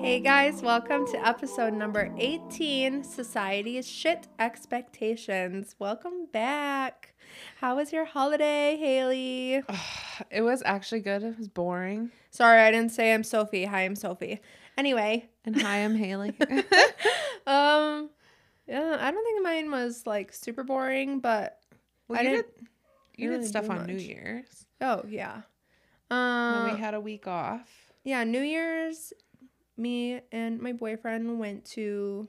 Hey guys, welcome to episode number 18 Society's Shit Expectations. Welcome back. How was your holiday, Haley? It was actually good. It was boring. Sorry, I didn't say I'm Sophie. Hi, I'm Sophie. Anyway, And hi, I'm Haley. um, yeah, I don't think mine was like super boring, but Well, I you didn't did, you really did stuff do on New much. Year's. oh yeah. when Um, we had a week off. yeah, New Year's, me and my boyfriend went to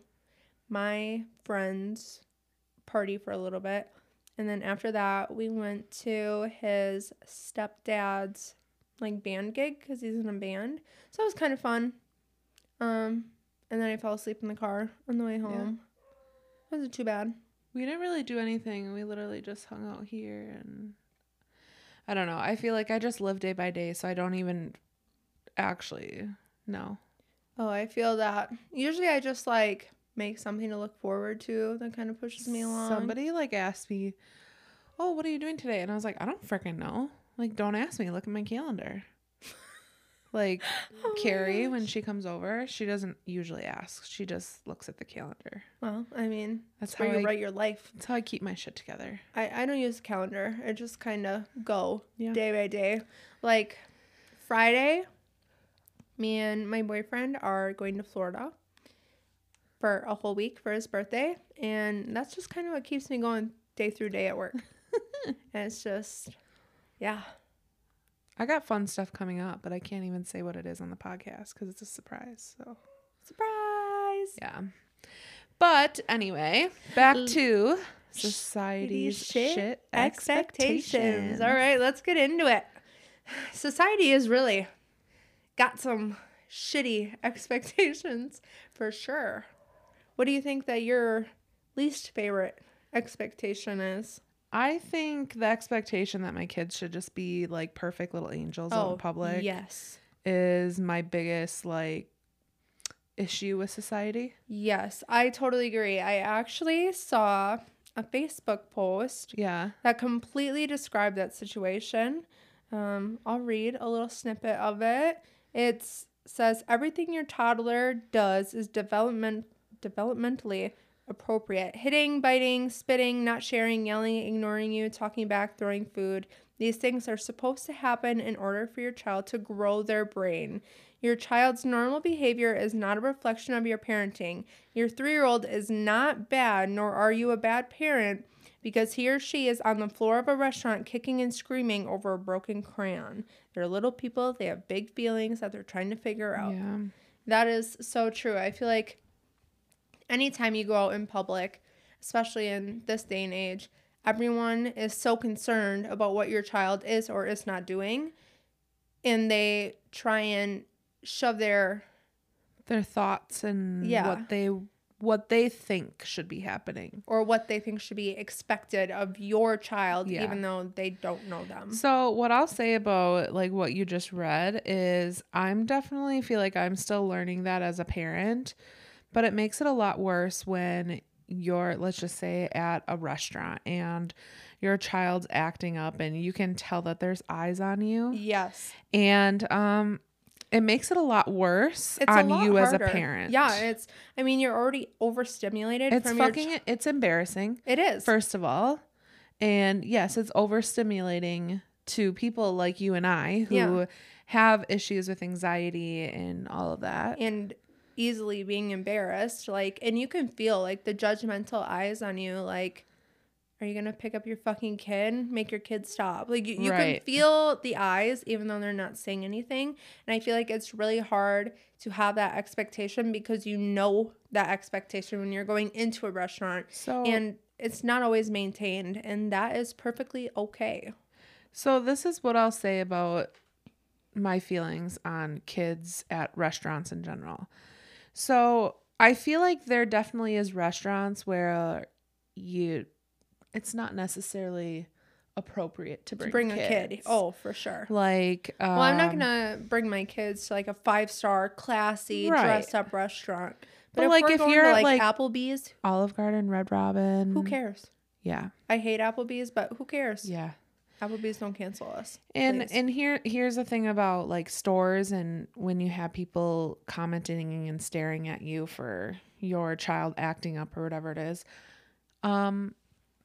my friend's party for a little bit. And then after that, we went to his stepdad's like band gig because he's in a band. So it was kind of fun. Um, and then I fell asleep in the car on the way home. Wasn't too bad. We didn't really do anything. We literally just hung out here and I don't know. I feel like I just live day by day, so I don't even actually know. Oh, I feel that. Usually I just like make something to look forward to that kind of pushes me along. Somebody like asked me, "Oh, what are you doing today?" And I was like, "I don't freaking know. Like, don't ask me. Look at my calendar." like Oh Carrie, when she comes over, she doesn't usually ask. She just looks at the calendar. Well, I mean, That's how you I- write your life. That's how I keep my shit together. I, I don't use a calendar. I just kind of go Yeah. day by day. Like Friday, me and my boyfriend are going to Florida for a whole week for his birthday. And that's just kind of what keeps me going day through day at work. and it's just, yeah. I got fun stuff coming up, but I can't even say what it is on the podcast because it's a surprise. So Surprise! yeah. But anyway, back to society's shit, expectations. All right, let's get into it. Society is really got some shitty expectations for sure. What do you think that your least favorite expectation is? I think the expectation that my kids should just be like perfect little angels out in public Oh, Yes. is my biggest like issue with society. Yes, I totally agree. I actually saw a Facebook post Yeah. that completely described that situation. Um, I'll read a little snippet of it. It says everything your toddler does is development developmentally appropriate. Hitting, biting, spitting, not sharing, yelling, ignoring you, talking back, throwing food. These things are supposed to happen in order for your child to grow their brain. Your child's normal behavior is not a reflection of your parenting. Your three year old is not bad, nor are you a bad parent because he or she is on the floor of a restaurant kicking and screaming over a broken crayon. They're little people, they have big feelings that they're trying to figure out. Yeah. That is so true. I feel like anytime you go out in public, especially in this day and age, everyone is so concerned about what your child is or is not doing. And they try and shove their Their thoughts and Yeah. what they what they think should be happening. or what they think should be expected of your child, Yeah. even though they don't know them. So what I'll say about like what you just read is I'm definitely feel like I'm still learning that as a parent, but it makes it a lot worse when you're let's just say at a restaurant and your child's acting up and you can tell that there's eyes on you Yes. and um it makes it a lot worse It's on lot you as a parent. Yeah, it's I mean you're already overstimulated it's from fucking ch- it's embarrassing it is. first of all. And yes, it's overstimulating to people like you and I who Yeah. have issues with anxiety and all of that. and easily being embarrassed like and you can feel like the judgmental eyes on you like are you gonna pick up your fucking kid? Make your kid stop. Like you, you can feel the eyes even though they're not saying anything. And i feel like it's really hard to have that expectation because you know that expectation when you're going into a restaurant. So and it's not always maintained and that is perfectly okay. So this is what I'll say about my feelings on kids at restaurants in general. So I feel like there definitely is restaurants where you it's not necessarily appropriate to bring, to bring a kid oh for sure like um, Well, I'm not gonna bring my kids to like a five star, classy, Right. dressed up restaurant. But, if like, if you're to, like, like- Applebee's, Olive Garden, Red Robin. who cares? Yeah. I hate Applebee's, but who cares? Yeah. Applebee's don't cancel us. And please. and here here's the thing about like stores and when you have people commenting and staring at you for your child acting up or whatever it is. Um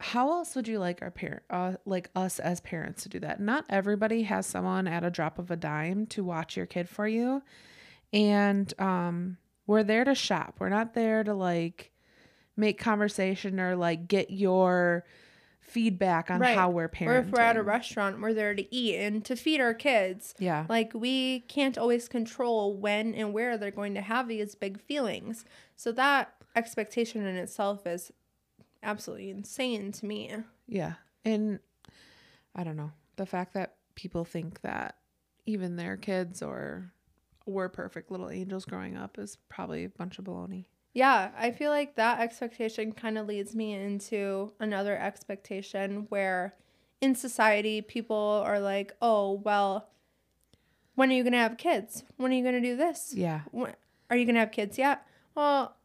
how else would you like our parent uh, like us as parents to do that? Not everybody has someone at a drop of a dime to watch your kid for you. And um we're there to shop. We're not there to like make conversation or like get your feedback on Right. how we're parenting. or if we're at a restaurant, we're there to eat and to feed our kids. Yeah. Like we can't always control when and where they're going to have these big feelings. So that expectation in itself is absolutely insane to me. Yeah. And I don't know. The fact that people think that even their kids or were perfect little angels growing up is probably a bunch of baloney. Yeah, I feel like that expectation kind of leads me into another expectation where in society people are like, "Oh, well, when are you going to have kids? When are you going to do this? Yeah. When, are you going to have kids yet?" Well,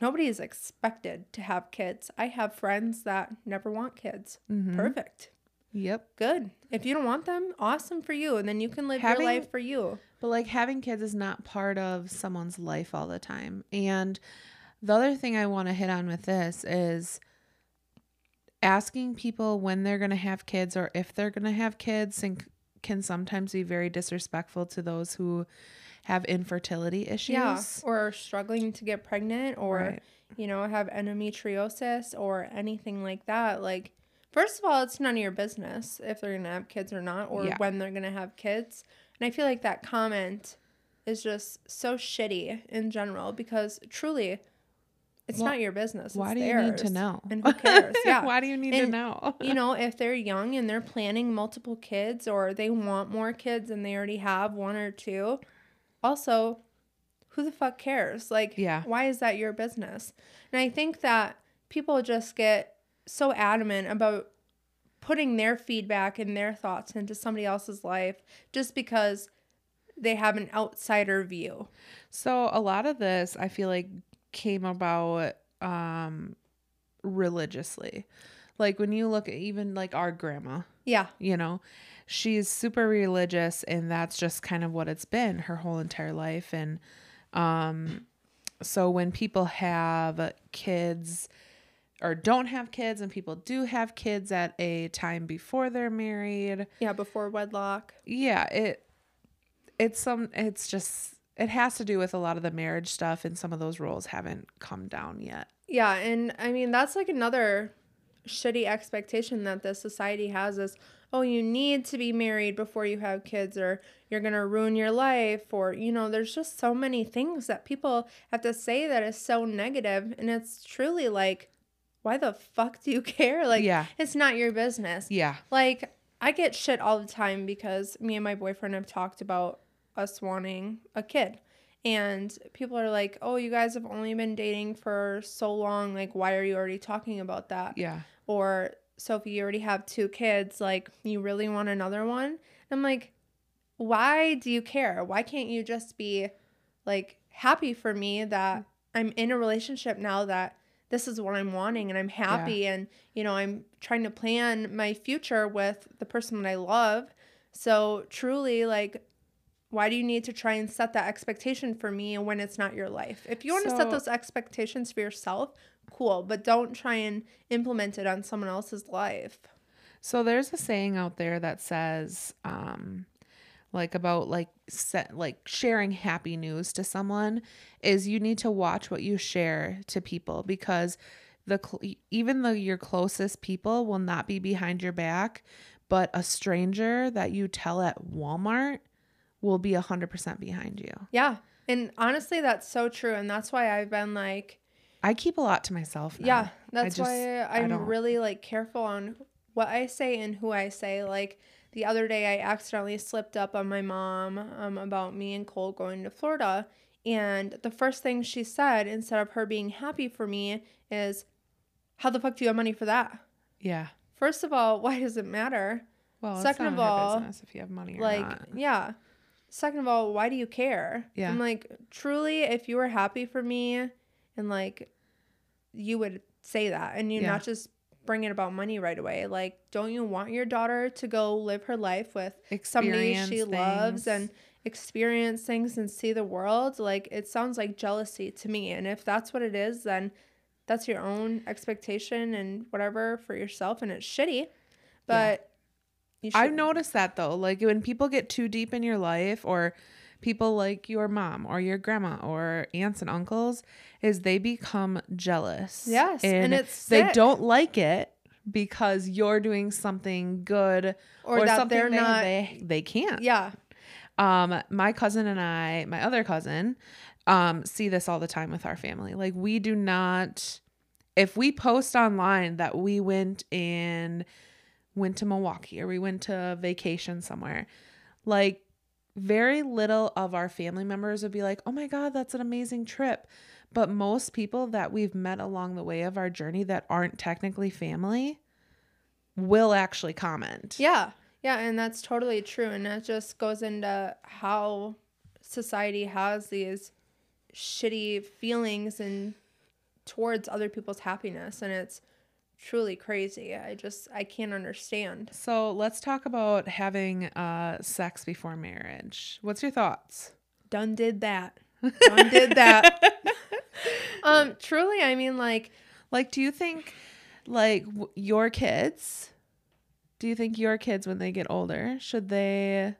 nobody is expected to have kids. I have friends that never want kids. Mhm. Perfect. Yep. Good. If you don't want them, awesome for you and then you can live Having- your life for you. But like having kids is not part of someone's life all the time. And the other thing I want to hit on with this is asking people when they're going to have kids or if they're going to have kids and can sometimes be very disrespectful to those who have infertility issues. Yeah, or struggling to get pregnant or Right. you know, have endometriosis or anything like that. Like first of all, it's none of your business if they're going to have kids or not or Yeah. when they're going to have kids. And I feel like that comment is just so shitty in general because truly it's Well, not your business. Why do you need to know? And who cares? Yeah. Why do you need to know? you know, if they're young and they're planning multiple kids or they want more kids and they already have one or two, also, who the fuck cares? Like, Yeah. why is that your business? And I think that people just get so adamant about putting their feedback and their thoughts into somebody else's life just because they have an outsider view. So a lot of this I feel like came about um religiously. Like when you look at even like our grandma, Yeah. you know, she's super religious and that's just kind of what it's been her whole entire life and um so when people have kids or don't have kids and people do have kids at a time before they're married, Yeah. Before wedlock. yeah it it's some it's just it has to do with a lot of the marriage stuff and some of those rules haven't come down yet Yeah, and I mean that's like another shitty expectation that this society has is oh you need to be married before you have kids or you're going to ruin your life or you know there's just so many things that people have to say that is so negative and it's truly like why the fuck do you care like Yeah. it's not your business yeah like I get shit all the time because me and my boyfriend have talked about us wanting a kid. And people are like, "Oh, you guys have only been dating for so long. Like, why are you already talking about that?" yeah Or, "Sophie, you already have two kids. Like, you really want another one?" I'm like, "Why do you care? Why can't you just be like happy for me that I'm in a relationship now that this is what I'm wanting and I'm happy and you know I'm trying to plan my future with the person that I love. So truly like why do you need to try and set that expectation for me when it's not your life? If you want to set those expectations for yourself, cool, but don't try and implement it on someone else's life. So there's a saying out there that says, um, like about like set like sharing happy news to someone is you need to watch what you share to people because the cl- even though your closest people will not be behind your back, but a stranger that you tell at Walmart will be a hundred percent behind you. Yeah. And honestly, that's so true. And that's why I've been like, I keep a lot to myself. Now. Yeah, that's just- why I I'm don't- really like careful on what I say and who I say. Like the other day, I accidentally slipped up on my mom um, about me and Cole going to Florida, and the first thing she said, instead of her being happy for me, is, "How the fuck do you have money for that?" Yeah. First of all, why does it matter? Well, Second of all, business if you have money or like, not. yeah. Second of all, why do you care? Yeah. I'm like, truly, if you were happy for me and like you would say that and you Yeah. not just bringing about money right away. Like, don't you want your daughter to go live her life with somebody Experience she loves and experience things and see the world? Like, it sounds like jealousy to me. And if that's what it is, then that's your own expectation and whatever for yourself, and it's shitty. But you I've noticed that though. Like when people get too deep in your life or people like your mom or your grandma or aunts and uncles is they become jealous. Yes, and it's they sick. don't like it because you're doing something good or, that something they're not. they they can't. yeah. Um my cousin and I, my other cousin, um see this all the time with our family. Like we do not if we post online that we went and went to Milwaukee or we went to vacation somewhere, like very little of our family members would be like, "Oh my god, that's an amazing trip." But most people that we've met along the way of our journey that aren't technically family will actually comment. Yeah. Yeah, and that's totally true. And that just goes into how society has these shitty feelings and towards other people's happiness. And it's truly crazy. I just I can't understand. So let's talk about having uh, sex before marriage. What's your thoughts? Done did that. Done did that. um, truly, I mean like Like, do you think, like, w- your kids, do you think your kids, when they get older, should they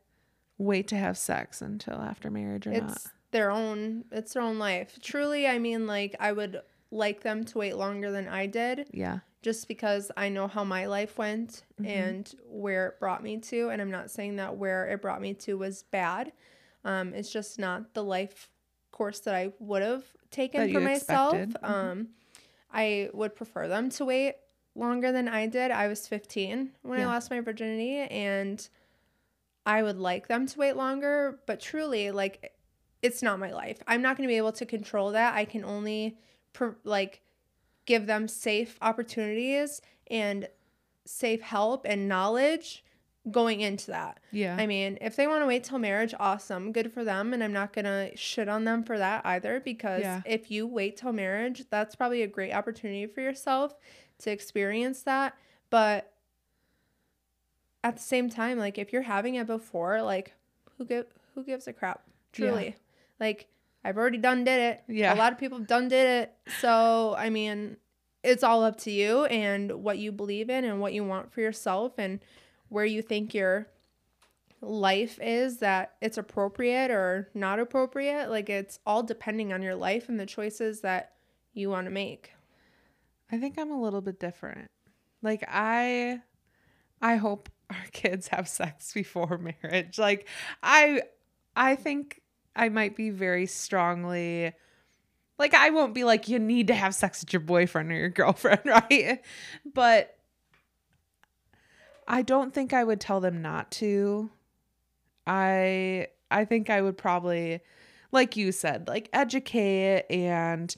wait to have sex until after marriage or it's not? their own it's their own life. Truly, I mean like I would like them to wait longer than I did. Yeah. Just because I know how my life went Mhm. and where it brought me to. And I'm not saying that where it brought me to was bad. Um, it's just not the life course that I would have taken for myself. Mhm. Um, I would prefer them to wait longer than I did. I was 15 when I lost my virginity, and I would like them to wait longer. But truly, like, it's not my life. I'm not going to be able to control that. I can only, like, give them safe opportunities and safe help and knowledge going into that. Yeah. I mean, if they want to wait till marriage, awesome, good for them. And I'm not going to shit on them for that either because Yeah. if you wait till marriage, that's probably a great opportunity for yourself to experience that. But at the same time, like if you're having it before, like who give who gives a crap? Yeah. Truly. Like I've already done did it. Yeah. A lot of people have done did it. So, I mean, it's all up to you and what you believe in and what you want for yourself and where you think your life is that it's appropriate or not appropriate. Like it's all depending on your life and the choices that you want to make. I think I'm a little bit different. Like I I hope our kids have sex before marriage. Like I I think I might be very strongly like I won't be like you need to have sex with your boyfriend or your girlfriend, right? But I don't think I would tell them not to. I I think I would probably like you said, like educate and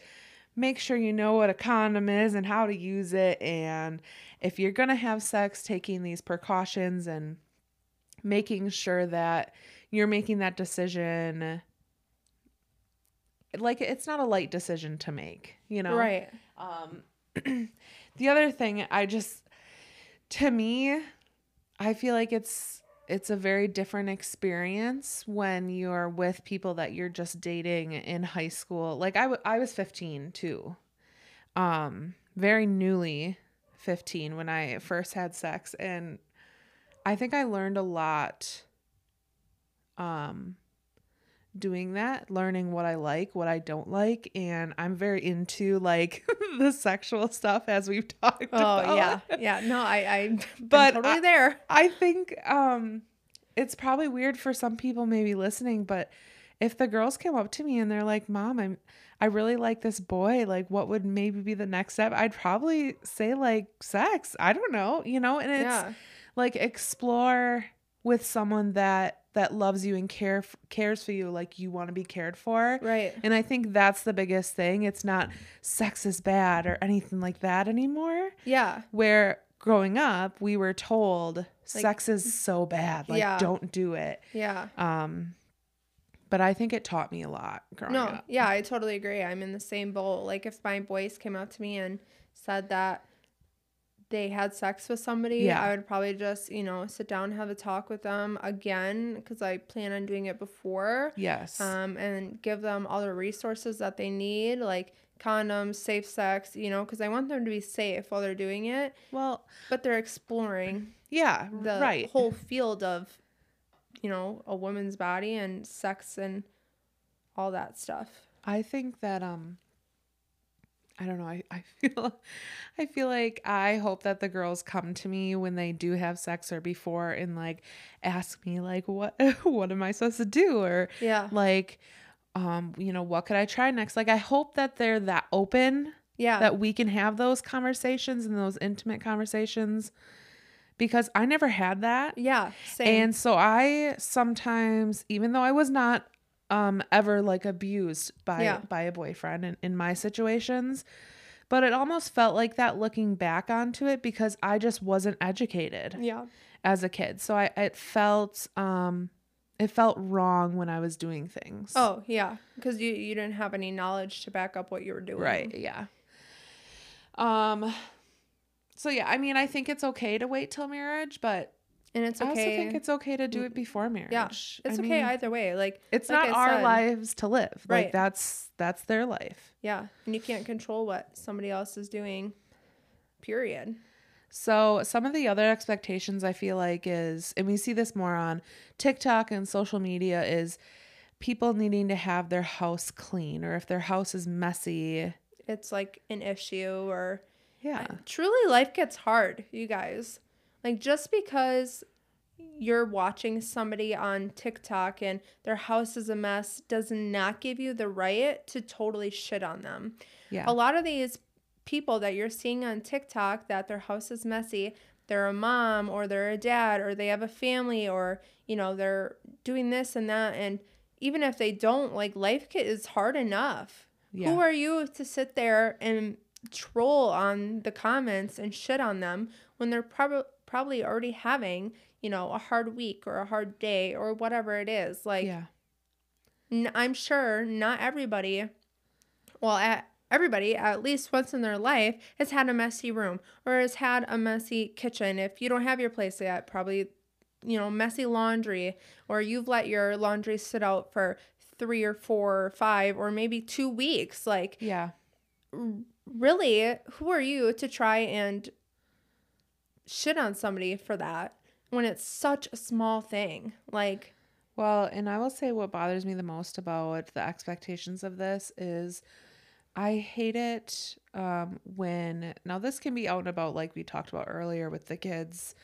make sure you know what a condom is and how to use it and if you're going to have sex taking these precautions and making sure that you're making that decision like it's not a light decision to make you know? Right. um the other thing i just to me i feel like it's it's a very different experience when you're with people that you're just dating in high school. Like I, w- I was 15 too. Um very newly 15 when i first had sex and i think i learned a lot um doing that learning what i like what i don't like and i'm very into like the sexual stuff as we've talked Oh about yeah. Yeah. No, I I But but totally I- there. I think um it's probably weird for some people maybe listening, but if the girls came up to me and they're like, "Mom, I'm I really like this boy. Like what would maybe be the next step?" I'd probably say like sex. I don't know, you know, and it's Yeah. like explore with someone that that loves you and care cares for you like you want to be cared for. Right. And I think that's the biggest thing. It's not sex is bad or anything like that anymore Yeah. where growing up we were told sex is so bad like Yeah. don't do it Yeah. um but i think it taught me a lot growing No, up yeah, I totally agree. I'm in the same boat. Like if my boys came up to me and said that they had sex with somebody, Yeah. I would probably just, you know, sit down and have a talk with them again because I plan on doing it before. Yes. Um, and give them all the resources that they need, like condoms, safe sex, you know, because I want them to be safe while they're doing it. well, But they're exploring yeah, the right. whole field of, you know, a woman's body and sex and all that stuff. I think that um I don't know. I, I feel I feel like I hope that the girls come to me when they do have sex or before and like ask me like what what am I supposed to do or Yeah. like um you know what could I try next? Like I hope that they're that open Yeah. that we can have those conversations and those intimate conversations because I never had that. yeah. Same. And so I sometimes, even though I was not um ever like abused by Yeah. by a boyfriend in, in my situations, but it almost felt like that looking back onto it because I just wasn't educated yeah. as a kid. So I it felt um it felt wrong when I was doing things. Oh, yeah. Because you, you didn't have any knowledge to back up what you were doing. Right, yeah. Um so yeah, I mean I think it's okay to wait till marriage, but And it's I also okay. think it's okay to do it mm, before marriage. yeah. It's I okay mean, either way. Like, it's like not I our said, lives to live Right. like that's that's their life Yeah. And you can't control what somebody else is doing, period. so some of the other expectations i feel like is and we see this more on tiktok and social media is people needing to have their house clean or if their house is messy It's like an issue or yeah truly life gets hard, you guys. Like just because you're watching somebody on TikTok and their house is a mess does not give you the right to totally shit on them. yeah A lot of these people that you're seeing on TikTok that their house is messy, they're a mom or they're a dad or they have a family or, you know, they're doing this and that and even if they don't, like life is hard enough. yeah Who are you to sit there and troll on the comments and shit on them when they're probably probably already having, you know, a hard week or a hard day or whatever it is. Like yeah n- I'm sure not everybody, well, at, everybody at least once in their life has had a messy room or has had a messy kitchen. If you don't have your place yet, probably, you know, messy laundry or you've let your laundry sit out for three or four or five or maybe two weeks. Like, yeah really, who are you to try and shit on somebody for that when it's such a small thing? Like, Well, and I will say what bothers me the most about the expectations of this is I hate it um, when now this can be out and about like we talked about earlier with the kids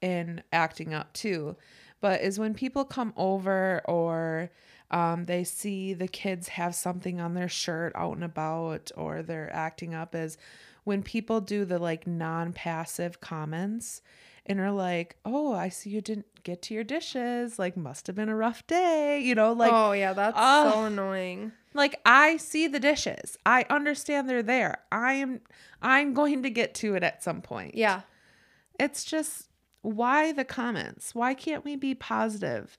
and acting up too, but is when people come over or um, they see the kids have something on their shirt out and about or they're acting up is when people do the like non-passive comments and are like, "Oh, I see you didn't get to your dishes. Like must have been a rough day." You know, like oh, yeah, that's ugh. so annoying. like I see the dishes. I understand they're there. I am I'm going to get to it at some point. Yeah. It's just why the comments? Why can't we be positive?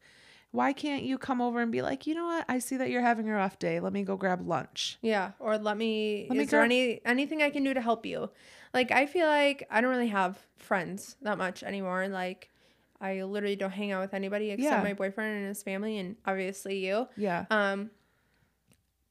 Why can't you come over and be like, "You know what? I see that you're having a rough day. Let me go grab lunch." Yeah, or let me. Let me is there any anything I can do to help you? Like I feel like I don't really have friends that much anymore. Like I literally don't hang out with anybody except Yeah. my boyfriend and his family, and obviously you. Yeah. Um,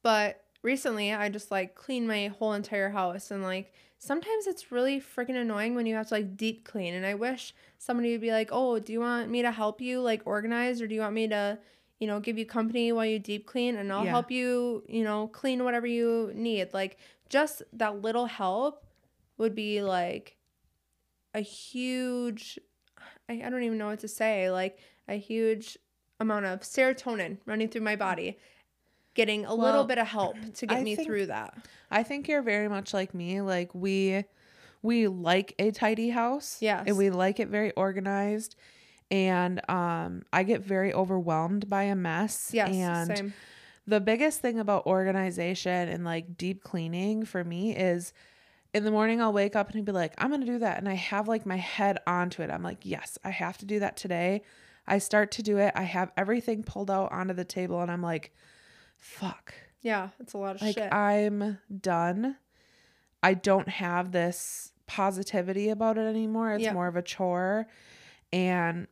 but recently I just like cleaned my whole entire house, and like sometimes it's really freaking annoying when you have to like deep clean. And I wish somebody would be like, "Oh, do you want me to help you like organize, or do you want me to?" You know, give you company while you deep clean, and I'll Yeah. help you. You know, clean whatever you need. Like just that little help would be like a huge I, I don't even know what to say like a huge amount of serotonin running through my body getting a little bit of help to get I me think- through that I think you're very much like me. Like we we like a tidy house. Yes. And we like it very organized. And um I get very overwhelmed by a mess. yes And same the biggest thing about organization and like deep cleaning for me is in the morning I'll wake up and I'll be like, I'm gonna do that. And I have like my head onto it. I'm like, yes, I have to do that today. I start to do it. I have everything pulled out onto the table and I'm like, fuck. yeah it's a lot of Like shit I'm done. I don't have this positivity about it anymore. It's more of a chore. And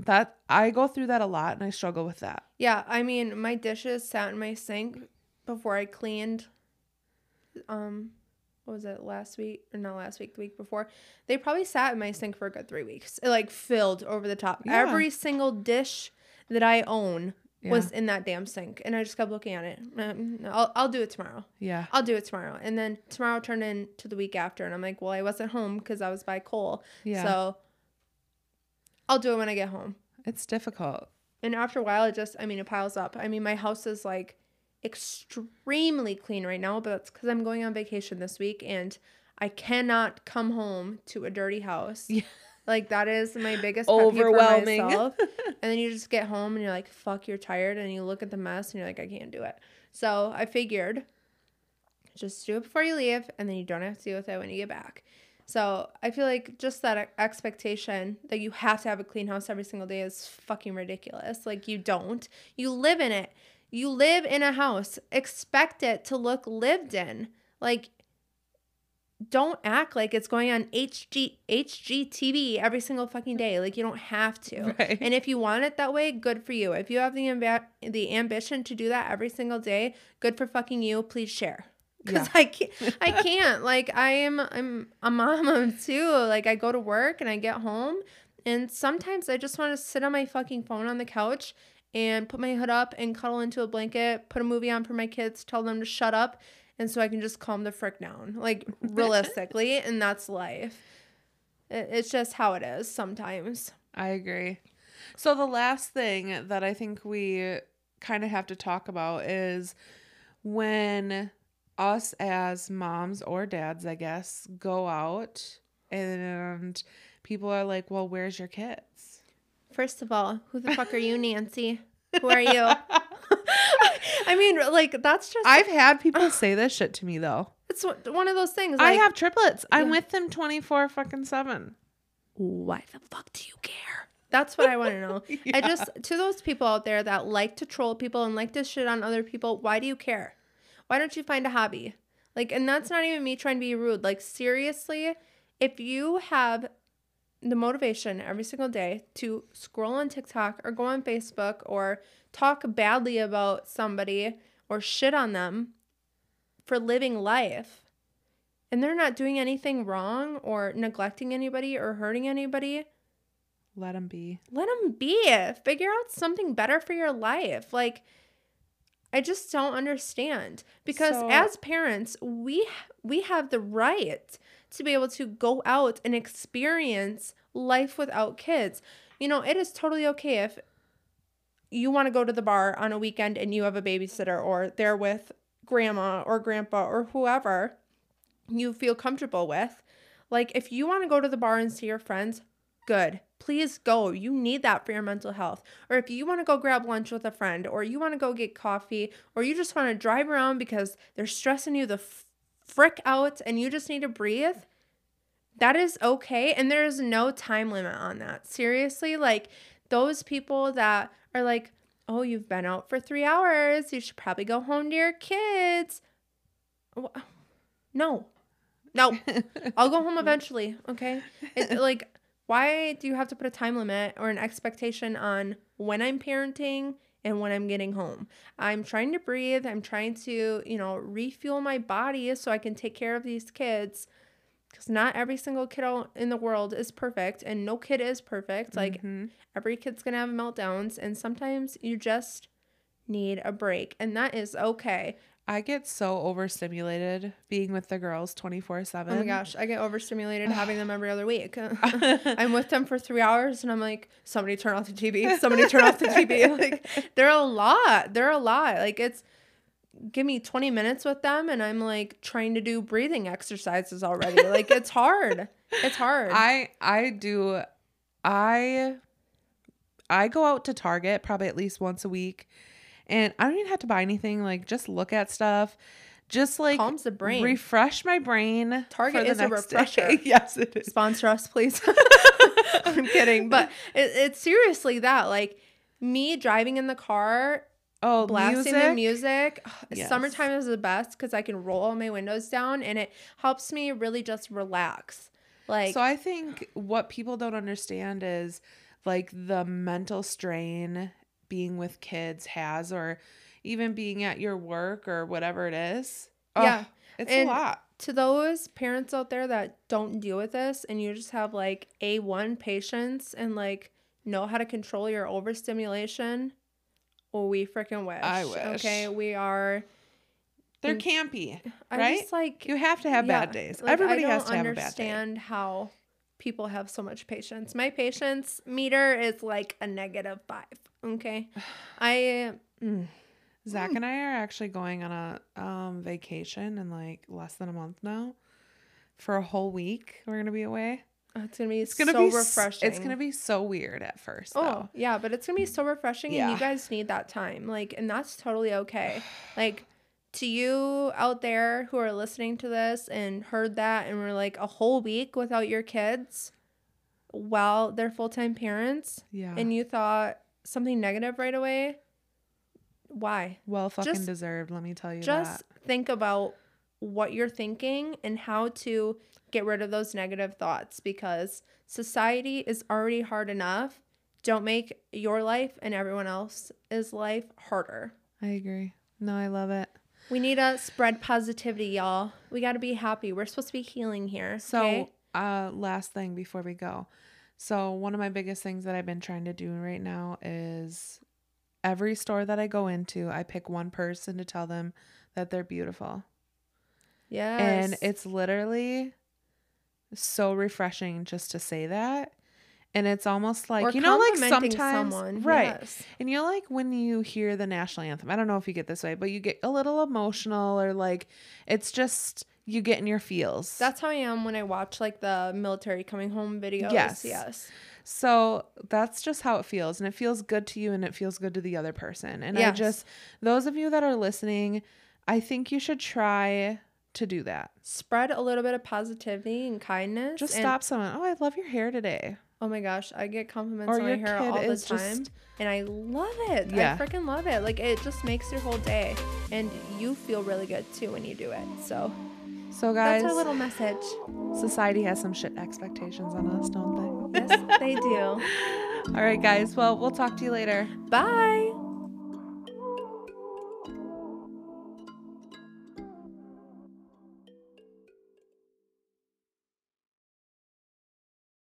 that I go through that a lot and I struggle with that. Yeah, I mean, my dishes sat in my sink before I cleaned. Um, what was it last week or not last week? The week before, they probably sat in my sink for a good three weeks. It like filled over the top. Yeah. Every single dish that I own Yeah. was in that damn sink, and I just kept looking at it. Um, I'll I'll do it tomorrow. yeah. I'll do it tomorrow, and then tomorrow turned into the week after, and I'm like, well, I wasn't home because I was by Cole, Yeah. so I'll do it when I get home. it's difficult. And after a while, it just, I mean, it piles up. I mean, my house is like extremely clean right now, but that's because I'm going on vacation this week and I cannot come home to a dirty house. Yeah. Like, that is my biggest Overwhelming. myself. and then you just get home and you're like, fuck, you're tired. And you look at the mess and you're like, I can't do it. So I figured just do it before you leave and then you don't have to deal with it when you get back. So I feel like just that expectation that you have to have a clean house every single day is fucking ridiculous. Like you don't. You live in it. You live in a house. Expect it to look lived in. Like don't act like it's going on HG HGTV every single fucking day. Like you don't have to. Right. And if you want it that way, good for you. If you have the amb- the ambition to do that every single day, good for fucking you. Please share. Cause Yeah. I can't, I can't. Like I am, I'm a mom of two. Like I go to work and I get home, and sometimes I just want to sit on my fucking phone on the couch and put my hood up and cuddle into a blanket, put a movie on for my kids, tell them to shut up, and so I can just calm the frick down. Like realistically, and that's life. It, it's just how it is sometimes. I agree. So the last thing that I think we kind of have to talk about is when us as moms or dads, I guess, go out and people are like, "Well, where's your kids?" First of all, who the fuck are you, Nancy? Who are you? I mean, like that's just I've had people say this shit to me though. it's one of those things. I have triplets. I'm Yeah. with them 24 fucking 7. why the fuck do you care? That's what I want to know. I just to those people out there that like to troll people and like to shit on other people, why do you care? Why don't you find a hobby? Like and that's not even me trying to be rude. Like seriously, if you have the motivation every single day to scroll on TikTok or go on Facebook or talk badly about somebody or shit on them for living life and they're not doing anything wrong or neglecting anybody or hurting anybody, Let them be. let them be. Figure out something better for your life. Like, I just don't understand because So- as parents, we we have the right to be able to go out and experience life without kids. You know, it is totally okay if you want to go to the bar on a weekend and you have a babysitter or they're with grandma or grandpa or whoever you feel comfortable with. Like if you want to go to the bar and see your friends, good. Please go. You need that for your mental health. Or if you want to go grab lunch with a friend or you want to go get coffee or you just want to drive around because they're stressing you the frick out and you just need to breathe, that is okay and there is no time limit on that. Seriously, like those people that are like, "Oh, you've been out for 3 hours. You should probably go home to your kids." No. No. I'll go home eventually, okay? It, like why do you have to put a time limit or an expectation on when I'm parenting and when I'm getting home? I'm trying to breathe. I'm trying to, you know, refuel my body so I can take care of these kids because not every single kiddo in the world is perfect and no kid is perfect. Like Mhm. every kid's going to have meltdowns and sometimes you just need a break and that is okay. I get so overstimulated being with the girls 24 7. Oh my gosh, I get overstimulated having them every other week. I'm with them for three hours and I'm like, somebody turn off the TV. Somebody turn off the TV. Like, they're a lot. They're a lot. Like, it's give me 20 minutes with them and I'm like trying to do breathing exercises already. Like, it's hard. It's hard. I I do I I go out to Target probably at least once a week and I don't even have to buy anything like just look at stuff just like Calms the brain. refresh my brain Target is a refresher. yes it is Sponsor us, please. I'm kidding. But it, it's seriously that. Like, me driving in the car oh blasting music the music. Yes. Summertime is the best because I can roll all my windows down and it helps me really just relax. Like so I think what people don't understand is like the mental strain being with kids has or even being at your work or whatever it is. Ugh, Yeah, It's and- a lot. to those parents out there that don't deal with this and you just have like A1 patience and like know how to control your overstimulation, well, we freaking wish. I wish. Okay, we are. They're campy. I Right? just like You have to have bad days. like, Everybody has to have a bad day. understand how people have so much patience. My patience meter is like a negative five. Okay, I mm, Zach and I are actually going on a um, vacation in like less than a month now. For a whole week, we're gonna be away. it's gonna be It's gonna so be refreshing. It's gonna be so weird at first. Oh, though. yeah, but it's gonna be so refreshing and you guys need that time. Like, and that's totally okay. Like to you out there who are listening to this and heard that and were like a whole week without your kids while they're full time parents yeah. and you thought something negative right away. Why? well, fucking just- deserved. Let me tell you Just that. think about what you're thinking and how to get rid of those negative thoughts because society is already hard enough. Don't make your life and everyone else's life harder. I agree. No, I love it. We need to spread positivity, y'all. We got to be happy. We're supposed to be healing here. So, okay? uh, last thing before we go. So, one of my biggest things that I've been trying to do right now is every store that I go into, I pick one person to tell them that they're beautiful. yes. And it's literally so refreshing just to say that. And it's almost like, Or you know, like sometimes, someone. right? Yes. And you know, like when you hear the national anthem, I don't know if you get this way, but you get a little emotional or like it's just you get in your feels. That's how I am when I watch like the military coming home videos. Yes. Yes. so that's just how it feels. And it feels good to you and it feels good to the other person. And I just, those of you that are listening, I think you should try to do that. Spread a little bit of positivity and kindness. Just and- stop someone. Oh, I love your hair today. Oh my gosh, I get compliments Or on my hair all the time. just- and I love it. Yeah. I freaking love it. Like it just makes your whole day. And you feel really good too when you do it. So So, guys, that's our little message. society has some shit expectations on us, don't they? Yes, they do. All right, guys. Well, we'll talk to you later. Bye.